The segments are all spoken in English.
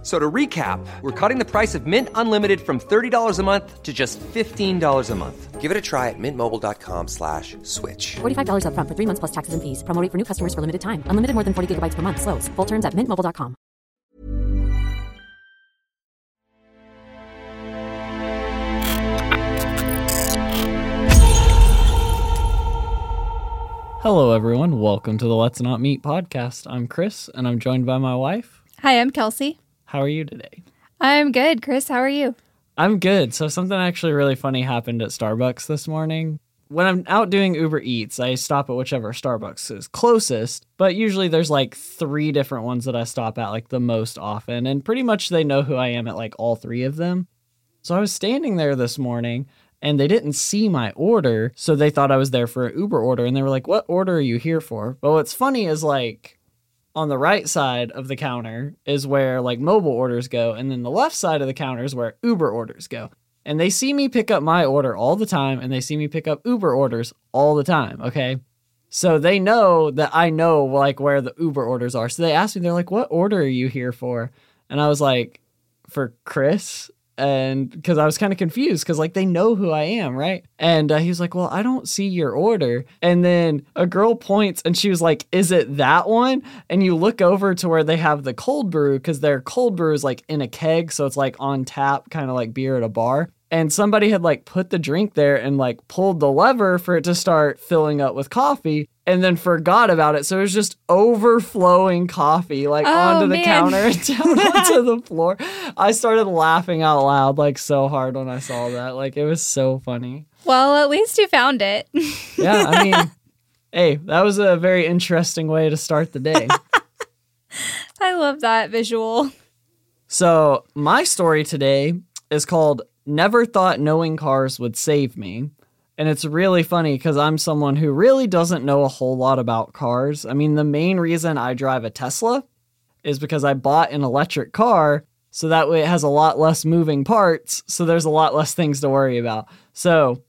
F- So to recap, we're cutting the price of Mint Unlimited from $30 a month to just $15 a month. Give it a try at mintmobile.com slash switch. $45 upfront for three months plus taxes and fees. Promo rate for new customers for limited time. Unlimited more than 40 gigabytes per month. Slows. Full terms at mintmobile.com. Hello, everyone. Welcome to the Let's Not Meet podcast. I'm Chris, and I'm joined by my wife. Hi, I'm Kelsey. How are you today? I'm good. Chris, how are you? I'm good. So, something actually really funny happened at Starbucks this morning. When I'm out doing Uber Eats, I stop at whichever Starbucks is closest, but usually there's like three different ones that I stop at like the most often, and pretty much they know who I am at like all three of them. So, I was standing there this morning and they didn't see my order, so they thought I was there for an Uber order, and they were like, "What order are you here for?" But what's funny is like on the right side of the counter is where like mobile orders go, and then the left side of the counter is where Uber orders go. And they see me pick up my order all the time, and they see me pick up Uber orders all the time. Okay. So they know that I know like where the Uber orders are. So they asked me, they're like, "What order are you here for?" And I was like, "For Chris." And because I was kind of confused because like they know who I am, right? And uh, he was like, "Well, I don't see your order." And then a girl points and she was like, "Is it that one?" And you look over to where they have the cold brew because their cold brew is like in a keg, so it's like on tap, kind of like beer at a bar and somebody had like put the drink there and like pulled the lever for it to start filling up with coffee and then forgot about it so it was just overflowing coffee like Oh, onto the man. counter and down onto the floor i started laughing out loud like so hard when i saw that like it was so funny Well, at least you found it. yeah i mean hey that was a very interesting way to start the day I love that visual. So, my story today is called Never Thought Knowing Cars Would Save Me. And it's really funny because I'm someone who really doesn't know a whole lot about cars. I mean, the main reason I drive a Tesla is because I bought an electric car so that way it has a lot less moving parts, so there's a lot less things to worry about. So,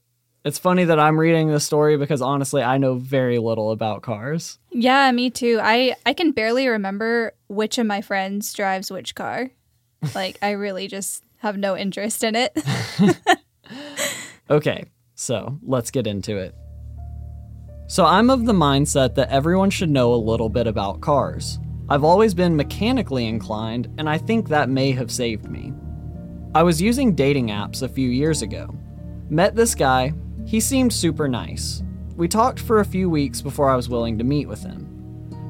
it's funny that I'm reading this story because honestly, I know very little about cars. Yeah, me too. I I can barely remember which of my friends drives which car. Like I really just have no interest in it. Okay, so let's get into it. So, I'm of the mindset that everyone should know a little bit about cars. I've always been mechanically inclined, and I think that may have saved me. I was using dating apps a few years ago. Met this guy, he seemed super nice. We talked for a few weeks before I was willing to meet with him.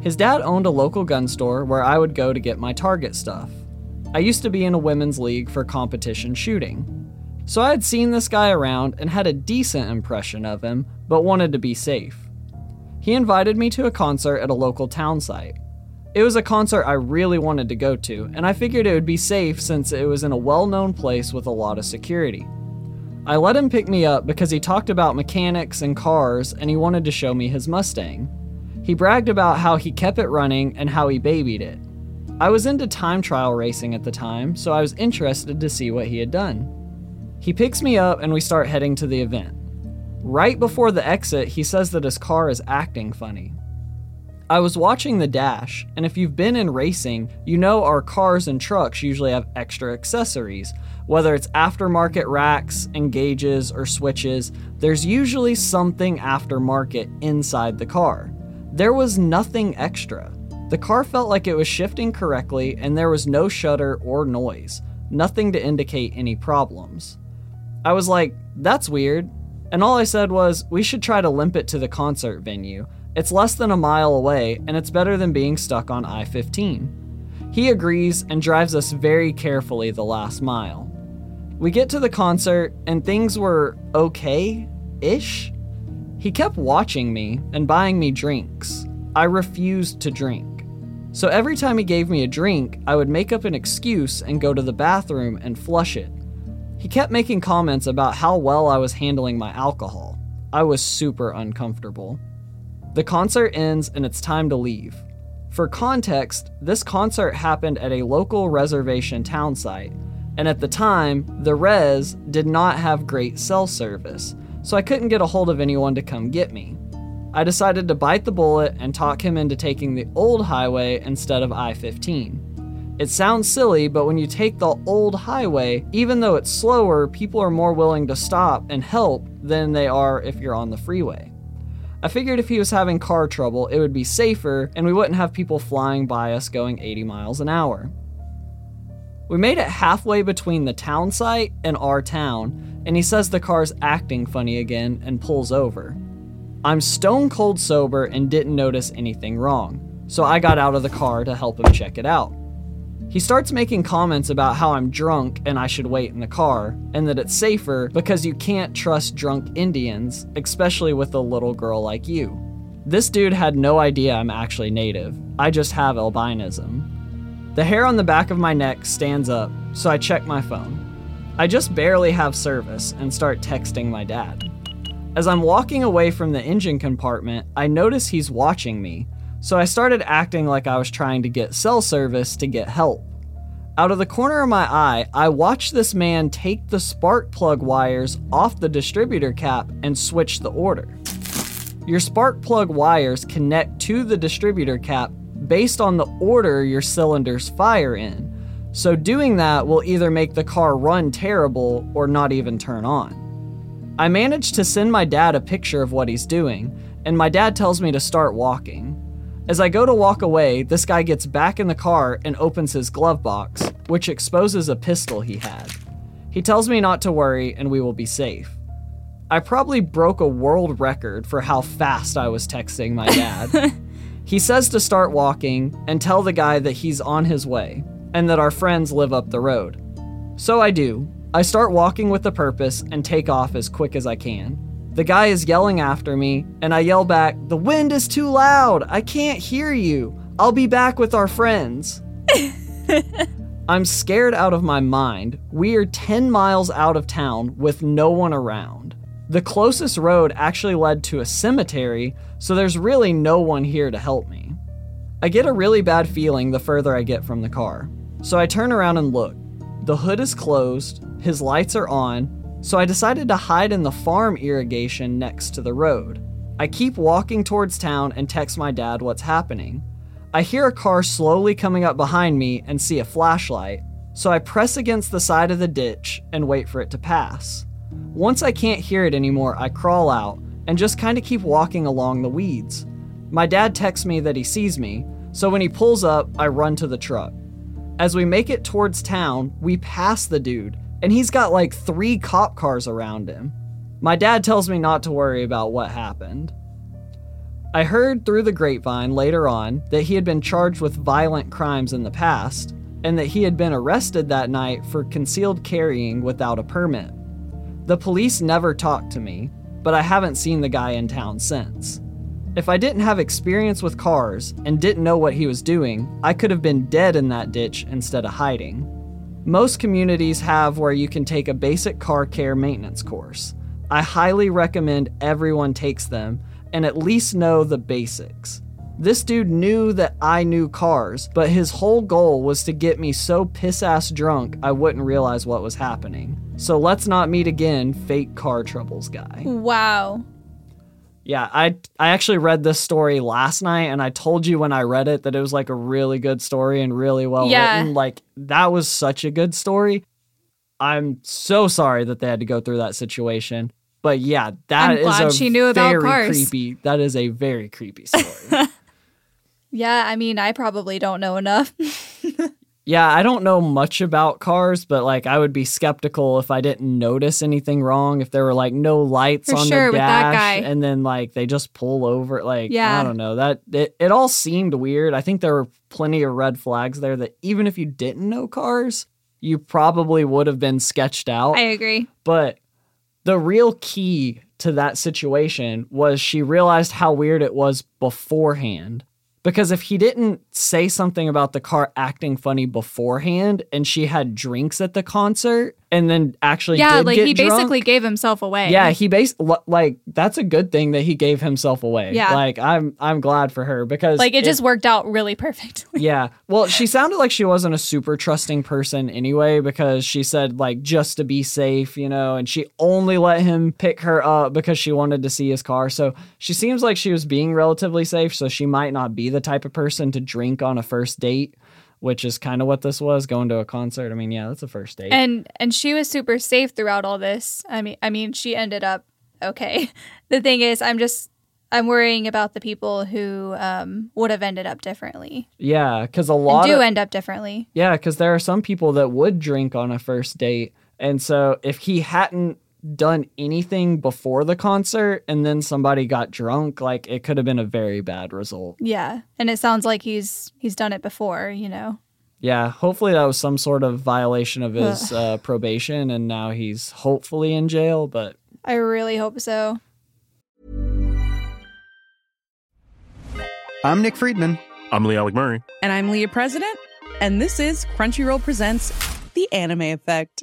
His dad owned a local gun store where I would go to get my target stuff. I used to be in a women's league for competition shooting. So I had seen this guy around and had a decent impression of him, but wanted to be safe. He invited me to a concert at a local town site. It was a concert I really wanted to go to, and I figured it would be safe since it was in a well known place with a lot of security. I let him pick me up because he talked about mechanics and cars and he wanted to show me his Mustang. He bragged about how he kept it running and how he babied it. I was into time trial racing at the time, so I was interested to see what he had done. He picks me up and we start heading to the event. Right before the exit, he says that his car is acting funny. I was watching the dash, and if you've been in racing, you know our cars and trucks usually have extra accessories. Whether it's aftermarket racks, engages, or switches, there's usually something aftermarket inside the car. There was nothing extra. The car felt like it was shifting correctly, and there was no shudder or noise, nothing to indicate any problems. I was like, that's weird. And all I said was, we should try to limp it to the concert venue. It's less than a mile away, and it's better than being stuck on I 15. He agrees and drives us very carefully the last mile. We get to the concert, and things were okay ish. He kept watching me and buying me drinks. I refused to drink. So every time he gave me a drink, I would make up an excuse and go to the bathroom and flush it. He kept making comments about how well I was handling my alcohol. I was super uncomfortable. The concert ends and it's time to leave. For context, this concert happened at a local reservation town site, and at the time, the res did not have great cell service, so I couldn't get a hold of anyone to come get me. I decided to bite the bullet and talk him into taking the old highway instead of I 15. It sounds silly, but when you take the old highway, even though it's slower, people are more willing to stop and help than they are if you're on the freeway. I figured if he was having car trouble, it would be safer and we wouldn't have people flying by us going 80 miles an hour. We made it halfway between the town site and our town, and he says the car's acting funny again and pulls over. I'm stone cold sober and didn't notice anything wrong, so I got out of the car to help him check it out. He starts making comments about how I'm drunk and I should wait in the car, and that it's safer because you can't trust drunk Indians, especially with a little girl like you. This dude had no idea I'm actually native, I just have albinism. The hair on the back of my neck stands up, so I check my phone. I just barely have service and start texting my dad. As I'm walking away from the engine compartment, I notice he's watching me, so I started acting like I was trying to get cell service to get help. Out of the corner of my eye, I watched this man take the spark plug wires off the distributor cap and switch the order. Your spark plug wires connect to the distributor cap based on the order your cylinders fire in. So doing that will either make the car run terrible or not even turn on. I managed to send my dad a picture of what he's doing, and my dad tells me to start walking. As I go to walk away, this guy gets back in the car and opens his glove box, which exposes a pistol he had. He tells me not to worry and we will be safe. I probably broke a world record for how fast I was texting my dad. he says to start walking and tell the guy that he's on his way and that our friends live up the road. So I do. I start walking with a purpose and take off as quick as I can. The guy is yelling after me, and I yell back, The wind is too loud! I can't hear you! I'll be back with our friends. I'm scared out of my mind. We are 10 miles out of town with no one around. The closest road actually led to a cemetery, so there's really no one here to help me. I get a really bad feeling the further I get from the car, so I turn around and look. The hood is closed, his lights are on, so I decided to hide in the farm irrigation next to the road. I keep walking towards town and text my dad what's happening. I hear a car slowly coming up behind me and see a flashlight, so I press against the side of the ditch and wait for it to pass. Once I can't hear it anymore, I crawl out and just kind of keep walking along the weeds. My dad texts me that he sees me, so when he pulls up, I run to the truck. As we make it towards town, we pass the dude, and he's got like three cop cars around him. My dad tells me not to worry about what happened. I heard through the grapevine later on that he had been charged with violent crimes in the past and that he had been arrested that night for concealed carrying without a permit. The police never talked to me, but I haven't seen the guy in town since. If I didn't have experience with cars and didn't know what he was doing, I could have been dead in that ditch instead of hiding. Most communities have where you can take a basic car care maintenance course. I highly recommend everyone takes them and at least know the basics. This dude knew that I knew cars, but his whole goal was to get me so piss ass drunk I wouldn't realize what was happening. So let's not meet again, fake car troubles guy. Wow. Yeah, I I actually read this story last night and I told you when I read it that it was like a really good story and really well Yeah. written. Like that was such a good story. I'm so sorry that they had to go through that situation. But yeah, that is a she knew about very cars. creepy. That is a very creepy story. Yeah, I mean, I probably don't know enough. yeah, I don't know much about cars, but like I would be skeptical if I didn't notice anything wrong. If there were like no lights For on sure, the dash, and then like they just pull over. Like Yeah. I don't know that it, it all seemed weird. I think there were plenty of red flags there that even if you didn't know cars, you probably would have been sketched out. I agree. But the real key to that situation was she realized how weird it was beforehand. Because if he didn't say something about the car acting funny beforehand and she had drinks at the concert and then actually yeah, like he drunk, basically gave himself away. yeah, he bas like that's a good thing that he gave himself away. Yeah. Like I'm I'm glad for her because like it if- just worked out really perfectly. yeah. Well, she sounded like she wasn't a super trusting person anyway because she said like just to be safe, you know, and she only let him pick her up because she wanted to see his car. So she seems like she was being relatively safe, so she might not be the type of person to drink on a first date, which is kind of what this was, going to a concert. I mean, yeah, that's a first date. And and she was super safe throughout all this. I mean I mean she ended up okay. The thing is I'm just I'm worrying about the people who um, would have ended up differently. yeah, cuz a lot do of end up differently. Yeah, because there are some people that would drink on a first date. And so if he hadn't done anything before the concert and then somebody got drunk, like it could have been a very bad result. Yeah. And it sounds like he's he's done it before, you know. Yeah, hopefully that was some sort of violation of his uh, probation and now he's hopefully in jail. But I really hope so. I'm Nick Friedman. I'm Lee Alec Murray. And I'm Leah President, and this is Crunchyroll Presents The Anime Effect.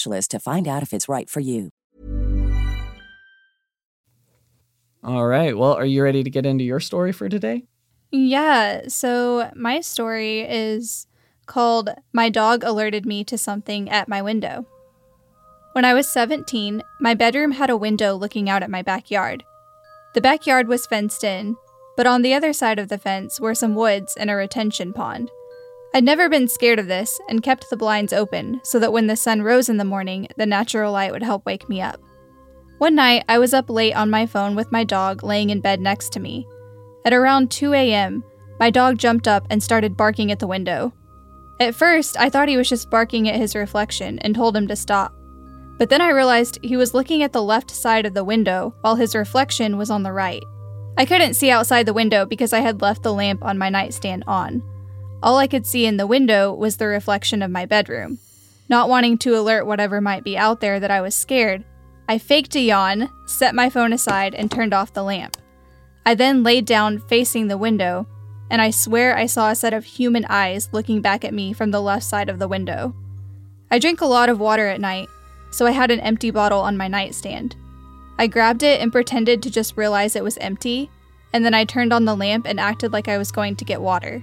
to find out if it's right for you. all right, well, are you ready to get into your story for today? Yeah, so my story is called My Dog Alerted Me to Something at My Window. When I was 17, my bedroom had a window looking out at my backyard. The backyard was fenced in, but on the other side of the fence were some woods and a retention pond. I'd never been scared of this and kept the blinds open so that when the sun rose in the morning, the natural light would help wake me up. One night, I was up late on my phone with my dog laying in bed next to me. At around 2 a.m., my dog jumped up and started barking at the window. At first, I thought he was just barking at his reflection and told him to stop. But then I realized he was looking at the left side of the window while his reflection was on the right. I couldn't see outside the window because I had left the lamp on my nightstand on. All I could see in the window was the reflection of my bedroom. Not wanting to alert whatever might be out there that I was scared, I faked a yawn, set my phone aside, and turned off the lamp. I then laid down facing the window, and I swear I saw a set of human eyes looking back at me from the left side of the window. I drink a lot of water at night, so I had an empty bottle on my nightstand. I grabbed it and pretended to just realize it was empty, and then I turned on the lamp and acted like I was going to get water.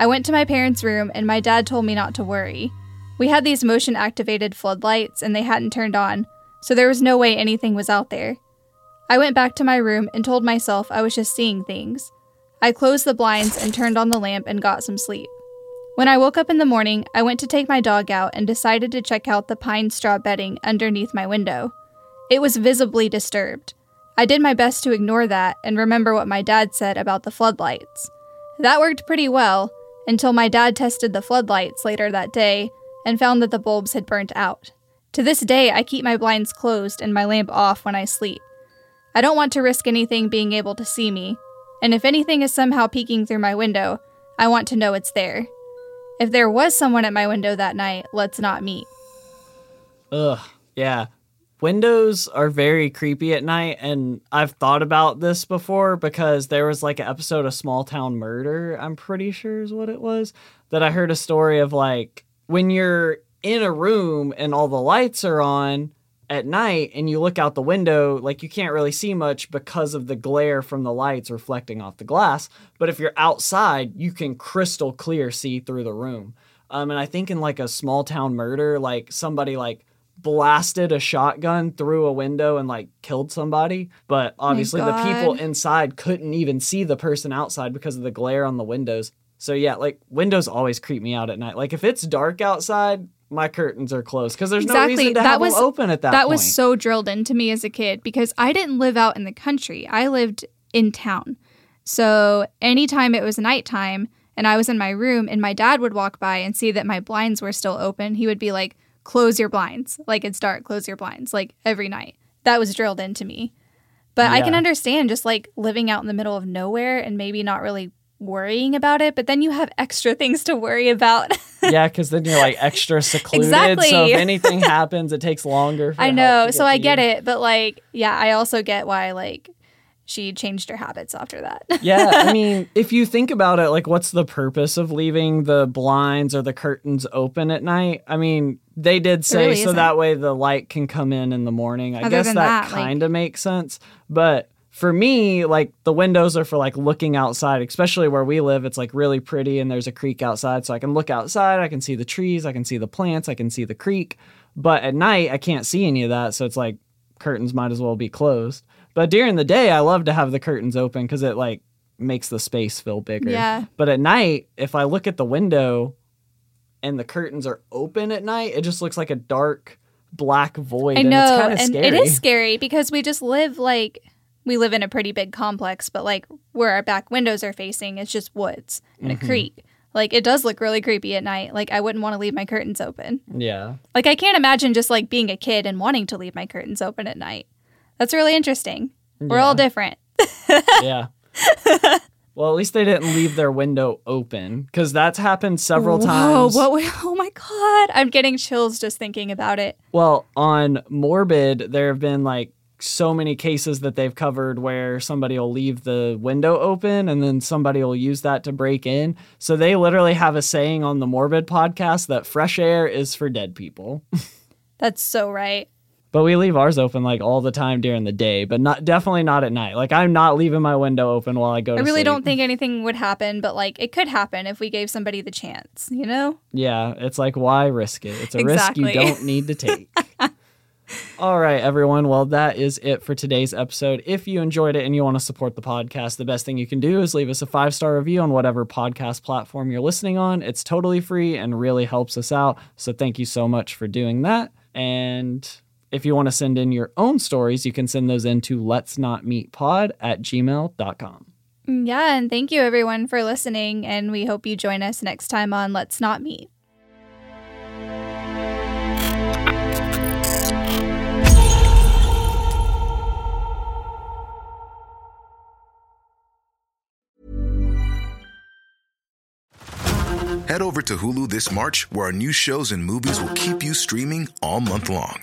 I went to my parents' room, and my dad told me not to worry. We had these motion activated floodlights, and they hadn't turned on, so there was no way anything was out there. I went back to my room and told myself I was just seeing things. I closed the blinds and turned on the lamp and got some sleep. When I woke up in the morning, I went to take my dog out and decided to check out the pine straw bedding underneath my window. It was visibly disturbed. I did my best to ignore that and remember what my dad said about the floodlights. That worked pretty well, until my dad tested the floodlights later that day and found that the bulbs had burnt out. To this day, I keep my blinds closed and my lamp off when I sleep. I don't want to risk anything being able to see me, and if anything is somehow peeking through my window, I want to know it's there. If there was someone at my window that night, let's not meet. Ugh, yeah. Windows are very creepy at night, and I've thought about this before because there was like an episode of Small Town Murder, I'm pretty sure is what it was, that I heard a story of like when you're in a room and all the lights are on at night and you look out the window, like you can't really see much because of the glare from the lights reflecting off the glass. But if you're outside, you can crystal clear see through the room. Um, and I think in like a small town murder, like somebody like blasted a shotgun through a window and like killed somebody. But oh obviously, the people inside couldn't even see the person outside because of the glare on the windows. So yeah, like windows always creep me out at night. Like if it's dark outside, my curtains are closed because there's no reason to have them open at that, that point. was so drilled into me as a kid because I didn't live out in the country. I lived in town. So anytime it was nighttime and I was in my room and my dad would walk by and see that my blinds were still open, he would be like, "Close your blinds. Like it's dark. Close your blinds." Like every night. That was drilled into me. But I can understand just like living out in the middle of nowhere and maybe not really worrying about it, but then you have extra things to worry about. yeah, because then you're like extra secluded. Exactly. So if anything happens, it takes longer. For I know. So I you. get it, but like, yeah, I also get why like she changed her habits after that. yeah, I mean, if you think about it, like, what's the purpose of leaving the blinds or the curtains open at night? I mean, they did say really so isn't. that way the light can come in in the morning. I Other guess that, that, kind of makes sense. But for me, like, the windows are for like looking outside, especially where we live. It's like really pretty and there's a creek outside. So I can look outside, I can see the trees, I can see the plants, I can see the creek. But at night, I can't see any of that. So it's like curtains might as well be closed. But during the day, I love to have the curtains open because it like makes the space feel bigger. Yeah. But at night, if I look at the window and the curtains are open at night, it just looks like a dark black void. I and know, it's and scary. it is scary because we just live like we live in a pretty big complex, but like where our back windows are facing, it's just woods and Mhm. a creek. Like it does look really creepy at night. Like I wouldn't want to leave my curtains open. Yeah. Like I can't imagine just like being a kid and wanting to leave my curtains open at night. That's really interesting. We're all different. yeah. Well, at least they didn't leave their window open because that's happened several Whoa, times. what? Oh my god! I'm getting chills just thinking about it. Well, on Morbid, there have been like so many cases that they've covered where somebody will leave the window open and then somebody will use that to break in. So they literally have a saying on the Morbid podcast that fresh air is for dead people. That's so right. But we leave ours open like all the time during the day, but not definitely not at night. Like I'm not leaving my window open while I go I really sleep. don't think anything would happen, but like it could happen if we gave somebody the chance, you know? Yeah, it's like why risk it? It's a risk you don't need to take. All right, everyone. Well, that is it for today's episode. If you enjoyed it and you want to support the podcast, the best thing you can do is leave us a five star review on whatever podcast platform you're listening on. It's totally free and really helps us out. So thank you so much for doing that. And if you want to send in your own stories, you can send those in to let's not meet pod at gmail.com. Yeah, and thank you everyone for listening, and we hope you join us next time on Let's Not Meet. Head over to Hulu this March, where our new shows and movies will keep you streaming all month long.